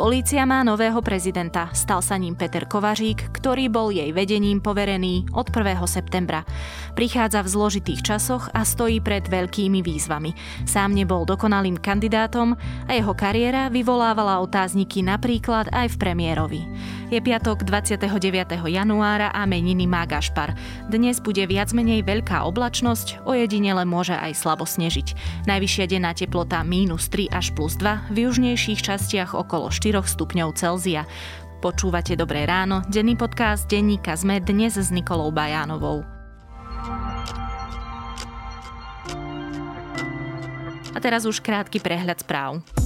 Polícia má nového prezidenta. Stal sa ním Peter Kovařík, ktorý bol jej vedením poverený od 1. septembra. Prichádza v zložitých časoch a stojí pred veľkými výzvami. Sám nebol dokonalým kandidátom a jeho kariéra vyvolávala otázniky napríklad aj v premiérovi. Je piatok 29. januára a meniny má Gašpar. Dnes bude viac menej veľká oblačnosť, ojedinele môže aj slabo snežiť. Najvyššia denná teplota mínus 3 až plus 2, v južnejších častiach okolo 4 stupňov Celzia. Počúvate Dobré ráno, denný podcast denníka ZME dnes s Nikolou Bajánovou. A teraz už krátky prehľad správ.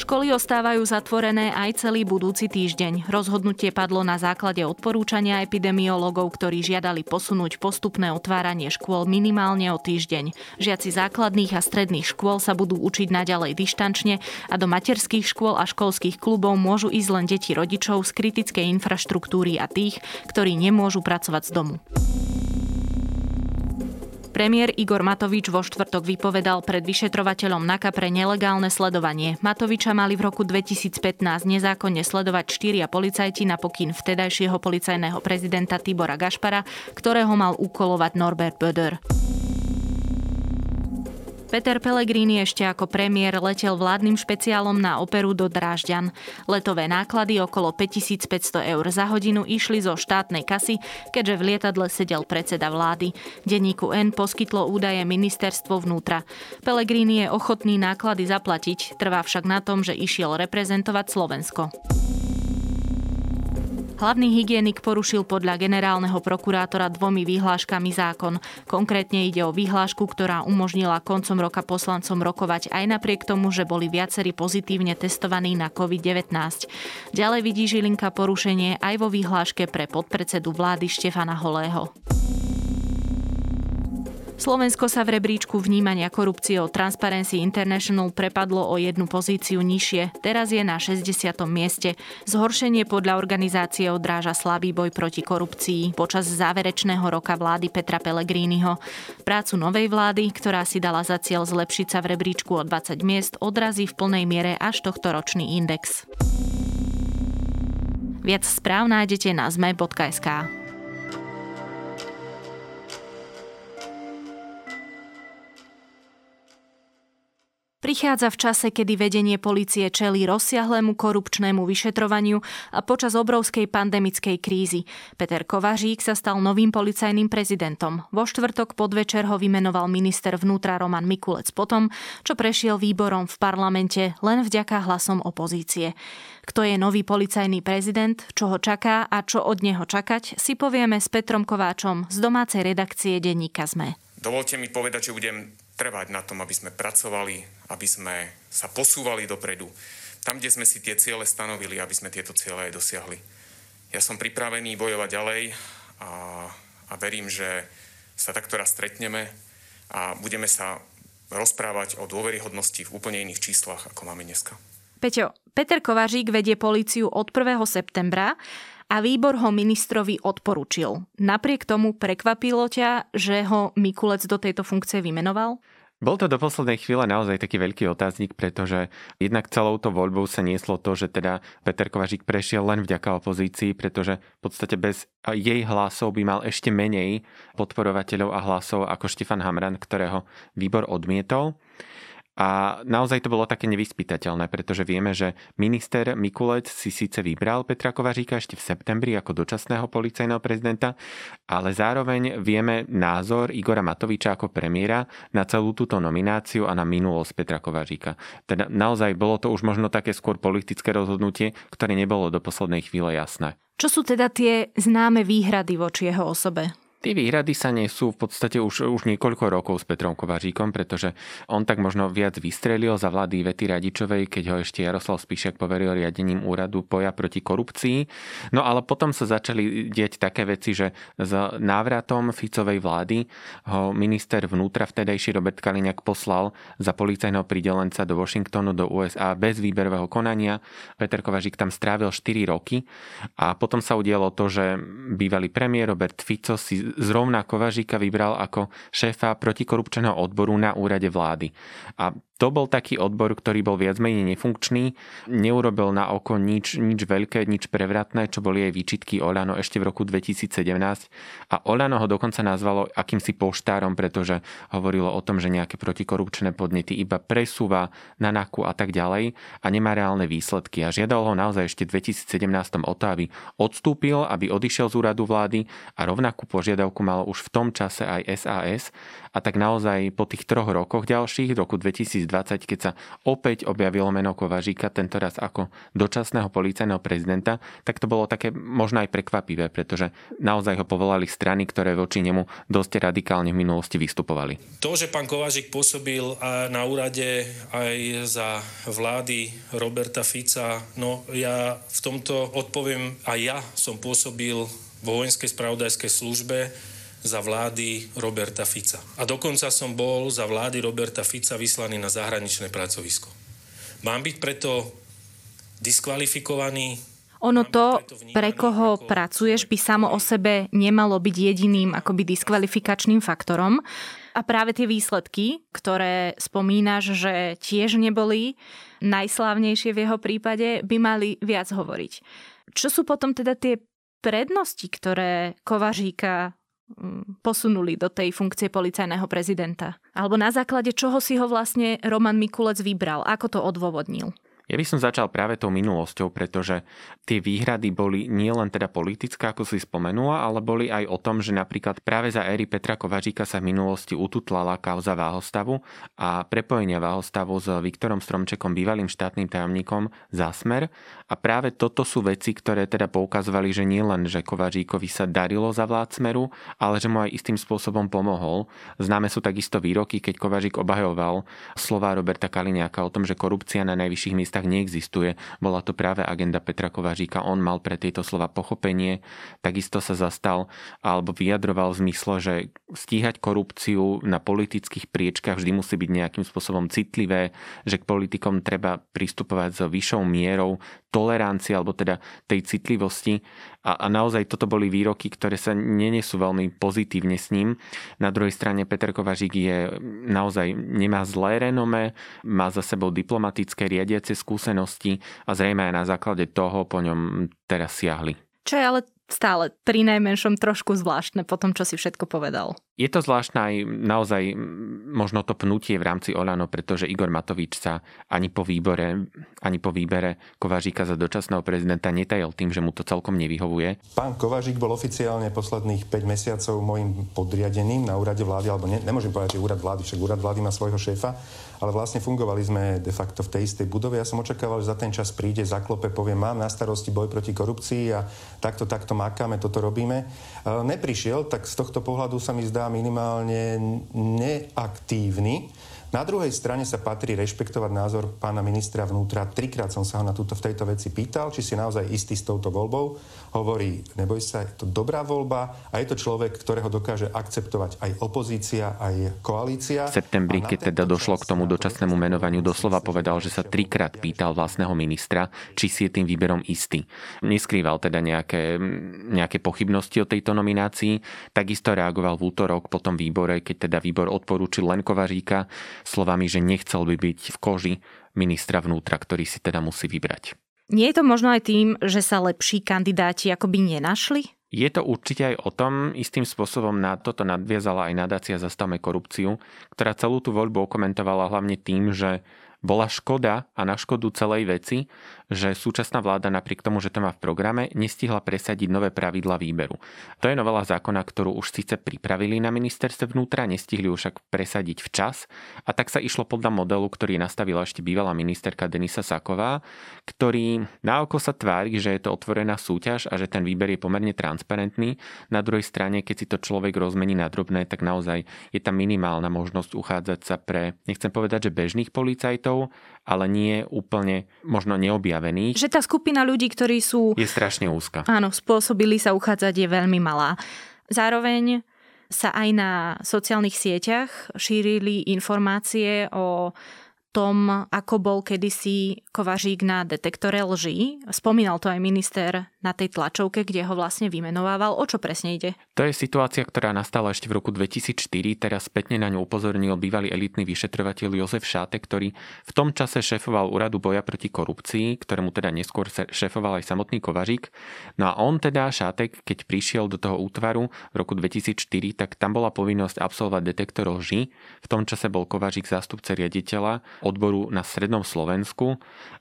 Školy ostávajú zatvorené aj celý budúci týždeň. Rozhodnutie padlo na základe odporúčania epidemiologov, ktorí žiadali posunúť postupné otváranie škôl minimálne o týždeň. Žiaci základných a stredných škôl sa budú učiť naďalej dištančne a do materských škôl a školských klubov môžu ísť len deti rodičov z kritickej infraštruktúry a tých, ktorí nemôžu pracovať z domu. Premiér Igor Matovič vo štvrtok vypovedal pred vyšetrovateľom NAKA pre nelegálne sledovanie. Matoviča mali v roku 2015 nezákonne sledovať štyria policajti na pokyn vtedajšieho policajného prezidenta Tibora Gašpara, ktorého mal ukolovať Norbert Böder. Peter Pellegrini ešte ako premiér letel vládnym špeciálom na operu do Drážďan. Letové náklady okolo 5500 eur za hodinu išli zo štátnej kasy, keďže v lietadle sedel predseda vlády. Denníku N poskytlo údaje ministerstvo vnútra. Pellegrini je ochotný náklady zaplatiť, trvá však na tom, že išiel reprezentovať Slovensko. Hlavný hygienik porušil podľa generálneho prokurátora dvomi výhláškami zákon. Konkrétne ide o výhlášku, ktorá umožnila koncom roka poslancom rokovať aj napriek tomu, že boli viacerí pozitívne testovaní na COVID-19. Ďalej vidí Žilinka porušenie aj vo výhláške pre podpredsedu vlády Štefana Holého. Slovensko sa v rebríčku vnímania korupcie od Transparency International prepadlo o jednu pozíciu nižšie. Teraz je na 60. mieste. Zhoršenie podľa organizácie odráža slabý boj proti korupcii počas záverečného roka vlády Petra Pellegriniho. Prácu novej vlády, ktorá si dala za cieľ zlepšiť sa v rebríčku o 20 miest, odrazí v plnej miere až tohto ročný index. Viac správ nájdete na zme.sk. Prichádza v čase, kedy vedenie policie čelí rozsiahlému korupčnému vyšetrovaniu a počas obrovskej pandemickej krízy. Peter Kovařík sa stal novým policajným prezidentom. Vo štvrtok podvečer ho vymenoval minister vnútra Roman Mikulec potom, čo prešiel výborom v parlamente len vďaka hlasom opozície. Kto je nový policajný prezident, čo ho čaká a čo od neho čakať, si povieme s Petrom Kováčom z domácej redakcie denníka ZME. Dovolte mi povedať, že budem trvať na tom, aby sme pracovali, aby sme sa posúvali dopredu. Tam, kde sme si tie ciele stanovili, aby sme tieto ciele aj dosiahli. Ja som pripravený bojovať ďalej a, a verím, že sa takto raz stretneme a budeme sa rozprávať o dôveryhodnosti v úplne iných číslach, ako máme dneska. Peťo, Peter Kovařík vedie políciu od 1. septembra a výbor ho ministrovi odporučil. Napriek tomu prekvapilo ťa, že ho Mikulec do tejto funkcie vymenoval? Bol to do poslednej chvíle naozaj taký veľký otáznik, pretože jednak celou to voľbou sa nieslo to, že teda Peter Kovařík prešiel len vďaka opozícii, pretože v podstate bez jej hlasov by mal ešte menej podporovateľov a hlasov ako Štefan Hamran, ktorého výbor odmietol. A naozaj to bolo také nevyspytateľné, pretože vieme, že minister Mikulec si síce vybral Petra Kovaříka ešte v septembri ako dočasného policajného prezidenta, ale zároveň vieme názor Igora Matoviča ako premiéra na celú túto nomináciu a na minulosť Petra Kovaříka. Teda naozaj bolo to už možno také skôr politické rozhodnutie, ktoré nebolo do poslednej chvíle jasné. Čo sú teda tie známe výhrady voči jeho osobe? Tie výhrady sa nesú v podstate už, už niekoľko rokov s Petrom Kovaříkom, pretože on tak možno viac vystrelil za vlády Vety Radičovej, keď ho ešte Jaroslav Spíšek poveril riadením úradu boja proti korupcii. No ale potom sa začali dieť také veci, že s návratom Ficovej vlády ho minister vnútra vtedajší Robert Kaliňák poslal za policajného pridelenca do Washingtonu, do USA bez výberového konania. Peter Kovařík tam strávil 4 roky a potom sa udialo to, že bývalý premiér Robert Fico si zrovna Kovažíka vybral ako šéfa protikorupčného odboru na úrade vlády. A to bol taký odbor, ktorý bol viac menej nefunkčný, neurobil na oko nič, nič veľké, nič prevratné, čo boli aj výčitky Olano ešte v roku 2017 a Olano ho dokonca nazvalo akýmsi poštárom, pretože hovorilo o tom, že nejaké protikorupčné podnety iba presúva na naku a tak ďalej a nemá reálne výsledky. A žiadal ho naozaj ešte v 2017 o to, aby odstúpil, aby odišiel z úradu vlády a rovnakú požiadavku malo už v tom čase aj SAS a tak naozaj po tých troch rokoch ďalších, roku 2020, keď sa opäť objavilo meno Kovažíka, tentoraz ako dočasného policajného prezidenta, tak to bolo také možno aj prekvapivé, pretože naozaj ho povolali strany, ktoré voči nemu dosť radikálne v minulosti vystupovali. To, že pán Kovažík pôsobil na úrade aj za vlády Roberta Fica, no ja v tomto odpoviem, aj ja som pôsobil vo vojenskej spravodajskej službe za vlády Roberta Fica. A dokonca som bol za vlády Roberta Fica vyslaný na zahraničné pracovisko. Mám byť preto diskvalifikovaný? Ono to, pre koho pracuješ, by samo o sebe nemalo byť jediným akoby diskvalifikačným faktorom. A práve tie výsledky, ktoré spomínaš, že tiež neboli najslávnejšie v jeho prípade, by mali viac hovoriť. Čo sú potom teda tie prednosti, ktoré Kovažíka Mm, posunuli do tej funkcie policajného prezidenta? Alebo na základe čoho si ho vlastne Roman Mikulec vybral? Ako to odôvodnil? Ja by som začal práve tou minulosťou, pretože tie výhrady boli nielen teda politické, ako si spomenula, ale boli aj o tom, že napríklad práve za éry Petra Kovažíka sa v minulosti ututlala kauza Váhostavu a prepojenia Váhostavu s Viktorom Stromčekom, bývalým štátnym tajomníkom za smer. A práve toto sú veci, ktoré teda poukazovali, že nie len, že Kovažíkovi sa darilo za vlád smeru, ale že mu aj istým spôsobom pomohol. Známe sú takisto výroky, keď Kovažík obhajoval slova Roberta Kaliňáka o tom, že korupcia na najvyšších miestach tak neexistuje. Bola to práve agenda Petra Kovažíka. On mal pre tieto slova pochopenie, takisto sa zastal alebo vyjadroval v zmysle, že stíhať korupciu na politických priečkách vždy musí byť nejakým spôsobom citlivé, že k politikom treba pristupovať s vyššou mierou tolerancie alebo teda tej citlivosti a, a naozaj toto boli výroky, ktoré sa nenesú veľmi pozitívne s ním. Na druhej strane Peter Kovažík je naozaj nemá zlé renome, má za sebou diplomatické riadiace skúsenosti a zrejme aj na základe toho po ňom teraz siahli. Čo je ale stále pri najmenšom trošku zvláštne po tom, čo si všetko povedal. Je to zvláštne aj naozaj možno to pnutie v rámci Olano, pretože Igor Matovič sa ani po výbore, ani po výbere Kovažíka za dočasného prezidenta netajil tým, že mu to celkom nevyhovuje. Pán Kovažík bol oficiálne posledných 5 mesiacov môjim podriadeným na úrade vlády, alebo ne, nemôžem povedať, že úrad vlády, však úrad vlády má svojho šéfa, ale vlastne fungovali sme de facto v tej istej budove. Ja som očakával, že za ten čas príde, zaklope, poviem, mám na starosti boj proti korupcii a takto, takto makáme, toto robíme. Neprišiel, tak z tohto pohľadu sa mi zdá minimálne neaktívny. Na druhej strane sa patrí rešpektovať názor pána ministra vnútra. Trikrát som sa ho na túto, v tejto veci pýtal, či si naozaj istý s touto voľbou. Hovorí, neboj sa, je to dobrá voľba a je to človek, ktorého dokáže akceptovať aj opozícia, aj koalícia. V septembri, keď teda došlo k tomu dočasnému menovaniu, doslova povedal, že sa trikrát pýtal vlastného ministra, či si je tým výberom istý. Neskrýval teda nejaké, nejaké pochybnosti o tejto nominácii. Takisto reagoval v útorok po tom výbore, keď teda výbor odporúčil len Kovaříka slovami, že nechcel by byť v koži ministra vnútra, ktorý si teda musí vybrať. Nie je to možno aj tým, že sa lepší kandidáti akoby nenašli? Je to určite aj o tom, istým spôsobom na toto nadviazala aj nadácia Zastavme korupciu, ktorá celú tú voľbu okomentovala hlavne tým, že bola škoda a na škodu celej veci, že súčasná vláda napriek tomu, že to má v programe, nestihla presadiť nové pravidla výberu. To je novela zákona, ktorú už síce pripravili na ministerstve vnútra, nestihli už však presadiť včas a tak sa išlo podľa modelu, ktorý nastavila ešte bývalá ministerka Denisa Saková, ktorý na oko sa tvári, že je to otvorená súťaž a že ten výber je pomerne transparentný. Na druhej strane, keď si to človek rozmení na drobné, tak naozaj je tam minimálna možnosť uchádzať sa pre, nechcem povedať, že bežných policajtov, ale nie úplne možno neobjavených. Že tá skupina ľudí, ktorí sú... Je strašne úzka. Áno, spôsobili sa uchádzať je veľmi malá. Zároveň sa aj na sociálnych sieťach šírili informácie o tom, ako bol kedysi Kovařík na detektore lží. Spomínal to aj minister na tej tlačovke, kde ho vlastne vymenovával. O čo presne ide? To je situácia, ktorá nastala ešte v roku 2004. Teraz spätne na ňu upozornil bývalý elitný vyšetrovateľ Jozef Šáte, ktorý v tom čase šéfoval úradu boja proti korupcii, ktorému teda neskôr šéfoval aj samotný Kovařík. No a on teda, Šátek, keď prišiel do toho útvaru v roku 2004, tak tam bola povinnosť absolvovať detektor lží. V tom čase bol Kovařík zástupca riaditeľa odboru na Strednom Slovensku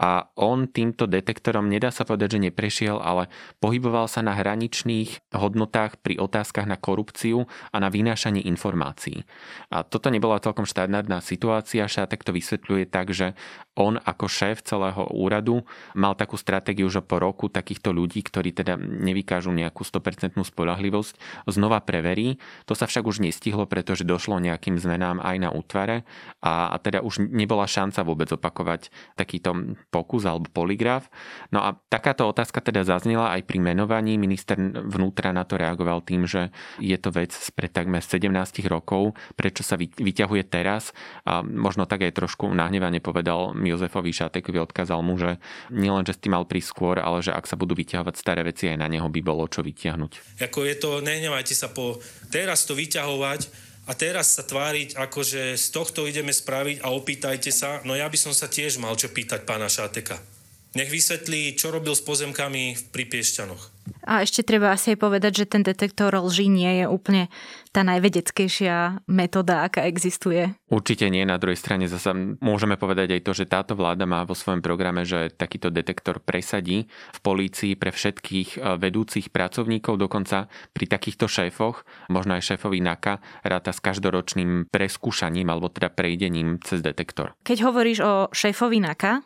a on týmto detektorom, nedá sa povedať, že neprešiel, ale pohyboval sa na hraničných hodnotách pri otázkach na korupciu a na vynášanie informácií. A toto nebola celkom štandardná situácia, Šátek to vysvetľuje tak, že on ako šéf celého úradu mal takú stratégiu, že po roku takýchto ľudí, ktorí teda nevykážu nejakú 100% spolahlivosť, znova preverí. To sa však už nestihlo, pretože došlo nejakým zmenám aj na útvare a, a teda už nebola šanca vôbec opakovať takýto pokus alebo poligraf. No a takáto otázka teda zaznela aj pri menovaní. Minister vnútra na to reagoval tým, že je to vec spred takmer 17 rokov, prečo sa vyťahuje teraz. A možno tak aj trošku nahnevane povedal Jozefovi Šatekovi, odkázal mu, že nielen, že s tým mal prísť skôr, ale že ak sa budú vyťahovať staré veci, aj na neho by bolo čo vyťahnuť. Ako je to, nehnevajte sa po teraz to vyťahovať, a teraz sa tváriť, ako že z tohto ideme spraviť a opýtajte sa, no ja by som sa tiež mal čo pýtať pána Šáteka. Nech vysvetlí, čo robil s pozemkami pri Piešťanoch. A ešte treba asi aj povedať, že ten detektor lží nie je úplne tá najvedeckejšia metóda, aká existuje. Určite nie. Na druhej strane zase môžeme povedať aj to, že táto vláda má vo svojom programe, že takýto detektor presadí v polícii pre všetkých e, vedúcich pracovníkov, dokonca pri takýchto šéfoch, možno aj šéfovi NAKA, ráta s každoročným preskúšaním alebo teda prejdením cez detektor. Keď hovoríš o šéfovi NAKA,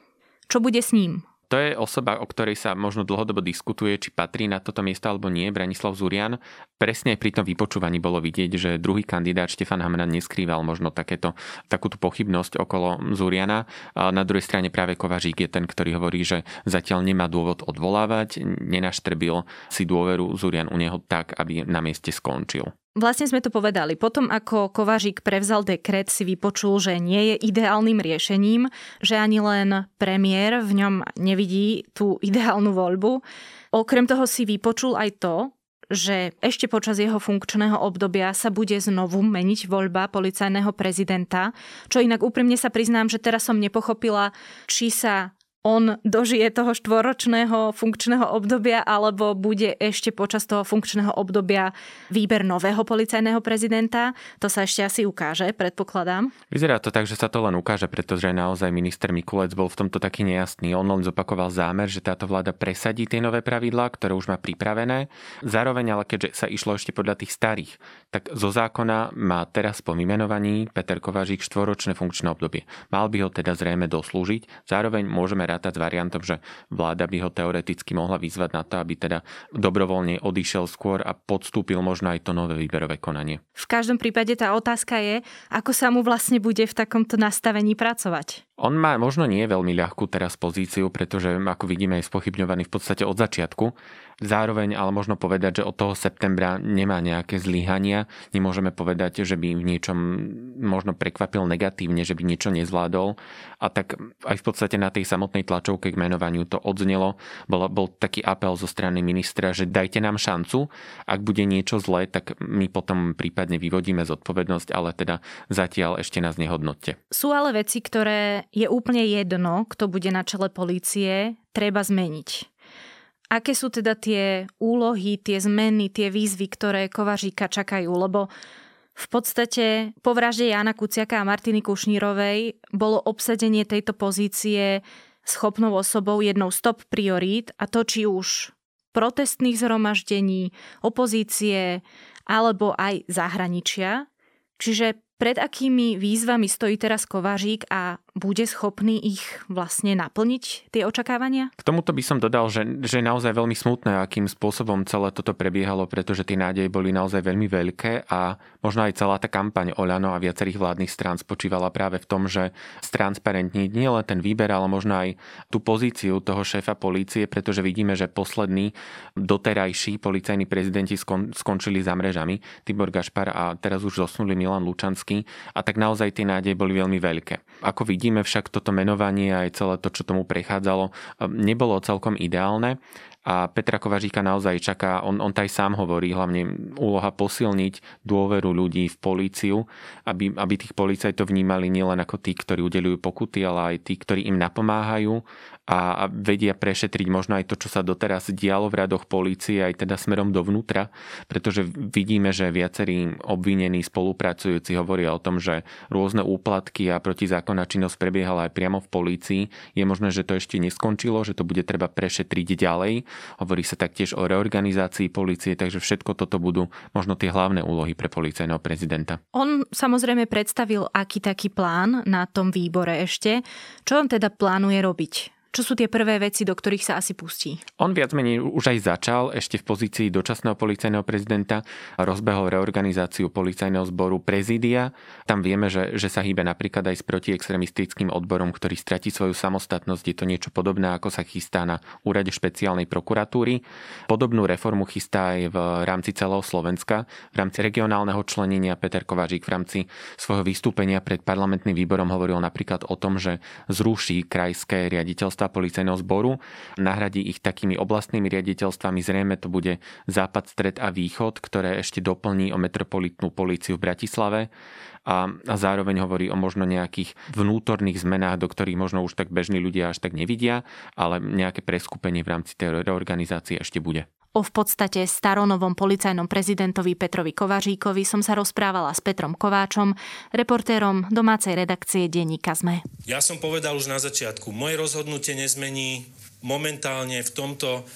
čo bude s ním? To je osoba, o ktorej sa možno dlhodobo diskutuje, či patrí na toto miesto alebo nie, Branislav Zurian. Presne pri tom vypočúvaní bolo vidieť, že druhý kandidát Štefan Hamran neskrýval možno takéto, takúto pochybnosť okolo Zuriana. A na druhej strane práve Kovažík je ten, ktorý hovorí, že zatiaľ nemá dôvod odvolávať, nenaštrbil si dôveru Zurian u neho tak, aby na mieste skončil. Vlastne sme to povedali. Potom, ako Kovažík prevzal dekret, si vypočul, že nie je ideálnym riešením, že ani len premiér v ňom nevidí tú ideálnu voľbu. Okrem toho si vypočul aj to, že ešte počas jeho funkčného obdobia sa bude znovu meniť voľba policajného prezidenta, čo inak úprimne sa priznám, že teraz som nepochopila, či sa on dožije toho štvoročného funkčného obdobia, alebo bude ešte počas toho funkčného obdobia výber nového policajného prezidenta. To sa ešte asi ukáže, predpokladám. Vyzerá to tak, že sa to len ukáže, pretože naozaj minister Mikulec bol v tomto taký nejasný. On len zopakoval zámer, že táto vláda presadí tie nové pravidlá, ktoré už má pripravené. Zároveň ale keďže sa išlo ešte podľa tých starých, tak zo zákona má teraz po vymenovaní Peter Kovažík štvoročné funkčné obdobie. Mal by ho teda zrejme doslúžiť. Zároveň môžeme rátať s variantom, že vláda by ho teoreticky mohla vyzvať na to, aby teda dobrovoľne odišiel skôr a podstúpil možno aj to nové výberové konanie. V každom prípade tá otázka je, ako sa mu vlastne bude v takomto nastavení pracovať. On má možno nie veľmi ľahkú teraz pozíciu, pretože ako vidíme je spochybňovaný v podstate od začiatku. Zároveň ale možno povedať, že od toho septembra nemá nejaké zlyhania. Nemôžeme povedať, že by v niečom možno prekvapil negatívne, že by niečo nezvládol. A tak aj v podstate na tej samotnej tlačovke k menovaniu to odznelo. Bol, bol taký apel zo strany ministra, že dajte nám šancu. Ak bude niečo zlé, tak my potom prípadne vyvodíme zodpovednosť, ale teda zatiaľ ešte nás nehodnotte. Sú ale veci, ktoré je úplne jedno, kto bude na čele polície, treba zmeniť. Aké sú teda tie úlohy, tie zmeny, tie výzvy, ktoré Kovaříka čakajú? Lebo v podstate po vražde Jana Kuciaka a Martiny Kušnírovej bolo obsadenie tejto pozície schopnou osobou jednou stop priorít a to či už protestných zhromaždení, opozície alebo aj zahraničia. Čiže pred akými výzvami stojí teraz Kovařík a bude schopný ich vlastne naplniť, tie očakávania? K tomuto by som dodal, že, že je naozaj veľmi smutné, akým spôsobom celé toto prebiehalo, pretože tie nádeje boli naozaj veľmi veľké a možno aj celá tá kampaň Oľano a viacerých vládnych strán spočívala práve v tom, že stransparentniť nie len ten výber, ale možno aj tú pozíciu toho šéfa polície, pretože vidíme, že poslední doterajší policajní prezidenti skon, skončili za mrežami, Tibor Gašpar a teraz už zosnuli Milan Lučanský a tak naozaj tie nádeje boli veľmi veľké. Ako vidíme, vidíme však toto menovanie aj celé to, čo tomu prechádzalo, nebolo celkom ideálne a Petra Kovaříka naozaj čaká, on, on taj sám hovorí, hlavne úloha posilniť dôveru ľudí v políciu, aby, aby tých policajtov vnímali nielen ako tí, ktorí udelujú pokuty, ale aj tí, ktorí im napomáhajú a vedia prešetriť možno aj to, čo sa doteraz dialo v radoch polície, aj teda smerom dovnútra, pretože vidíme, že viacerí obvinení spolupracujúci hovoria o tom, že rôzne úplatky a protizákonná činnosť prebiehala aj priamo v polícii. Je možné, že to ešte neskončilo, že to bude treba prešetriť ďalej. Hovorí sa taktiež o reorganizácii polície, takže všetko toto budú možno tie hlavné úlohy pre policajného prezidenta. On samozrejme predstavil aký taký plán na tom výbore ešte. Čo on teda plánuje robiť? Čo sú tie prvé veci, do ktorých sa asi pustí? On viac menej už aj začal ešte v pozícii dočasného policajného prezidenta. Rozbehol reorganizáciu policajného zboru prezídia. Tam vieme, že, že sa hýbe napríklad aj s protiextremistickým odborom, ktorý stratí svoju samostatnosť. Je to niečo podobné, ako sa chystá na úrade špeciálnej prokuratúry. Podobnú reformu chystá aj v rámci celého Slovenska. V rámci regionálneho členenia Peter Kovařík v rámci svojho vystúpenia pred parlamentným výborom hovoril napríklad o tom, že zruší krajské riaditeľstvo riaditeľstva policajného zboru, nahradí ich takými oblastnými riaditeľstvami, zrejme to bude západ, stred a východ, ktoré ešte doplní o metropolitnú políciu v Bratislave a, a zároveň hovorí o možno nejakých vnútorných zmenách, do ktorých možno už tak bežní ľudia až tak nevidia, ale nejaké preskupenie v rámci tej reorganizácie ešte bude. O v podstate staronovom policajnom prezidentovi Petrovi Kovaříkovi som sa rozprávala s Petrom Kováčom, reportérom domácej redakcie denníka ZME. Ja som povedal už na začiatku, moje rozhodnutie nezmení momentálne v tomto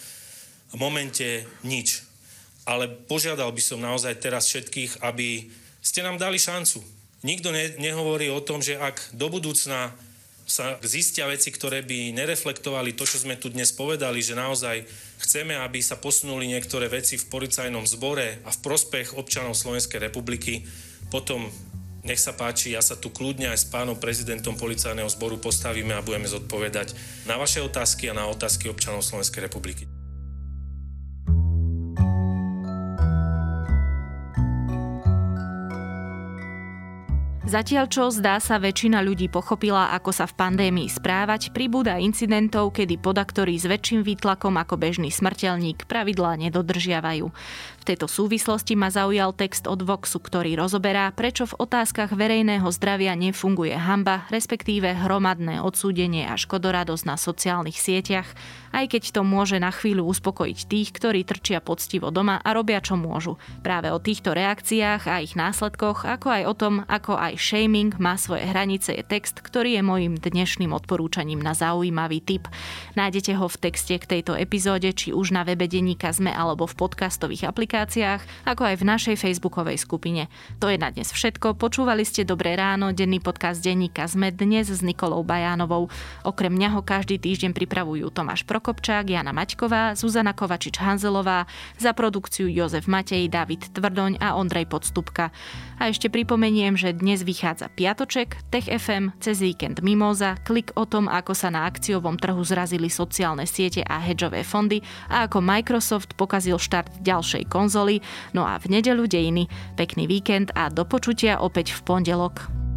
momente nič. Ale požiadal by som naozaj teraz všetkých, aby ste nám dali šancu. Nikto ne, nehovorí o tom, že ak do budúcna sa zistia veci, ktoré by nereflektovali to, čo sme tu dnes povedali, že naozaj chceme, aby sa posunuli niektoré veci v policajnom zbore a v prospech občanov Slovenskej republiky, potom nech sa páči, ja sa tu kľudne aj s pánom prezidentom policajného zboru postavíme a budeme zodpovedať na vaše otázky a na otázky občanov Slovenskej republiky. Zatiaľ čo zdá sa väčšina ľudí pochopila, ako sa v pandémii správať, pribúda incidentov, kedy podaktorí s väčším výtlakom ako bežný smrteľník pravidlá nedodržiavajú tejto súvislosti ma zaujal text od Voxu, ktorý rozoberá, prečo v otázkach verejného zdravia nefunguje hamba, respektíve hromadné odsúdenie a škodoradosť na sociálnych sieťach, aj keď to môže na chvíľu uspokojiť tých, ktorí trčia poctivo doma a robia čo môžu. Práve o týchto reakciách a ich následkoch, ako aj o tom, ako aj shaming má svoje hranice, je text, ktorý je môjim dnešným odporúčaním na zaujímavý tip. Nájdete ho v texte k tejto epizóde, či už na webe denníka ZME alebo v podcastových aplikáciách aplikáciách, ako aj v našej facebookovej skupine. To je na dnes všetko. Počúvali ste Dobré ráno, denný podcast denníka sme dnes s Nikolou Bajánovou. Okrem mňa ho každý týždeň pripravujú Tomáš Prokopčák, Jana Maťková, Zuzana Kovačič-Hanzelová, za produkciu Jozef Matej, David Tvrdoň a Ondrej Podstupka. A ešte pripomeniem, že dnes vychádza Piatoček, Tech FM, cez víkend Mimoza, klik o tom, ako sa na akciovom trhu zrazili sociálne siete a hedžové fondy a ako Microsoft pokazil štart ďalšej konzoly. No a v nedelu dejiny. Pekný víkend a do počutia opäť v pondelok.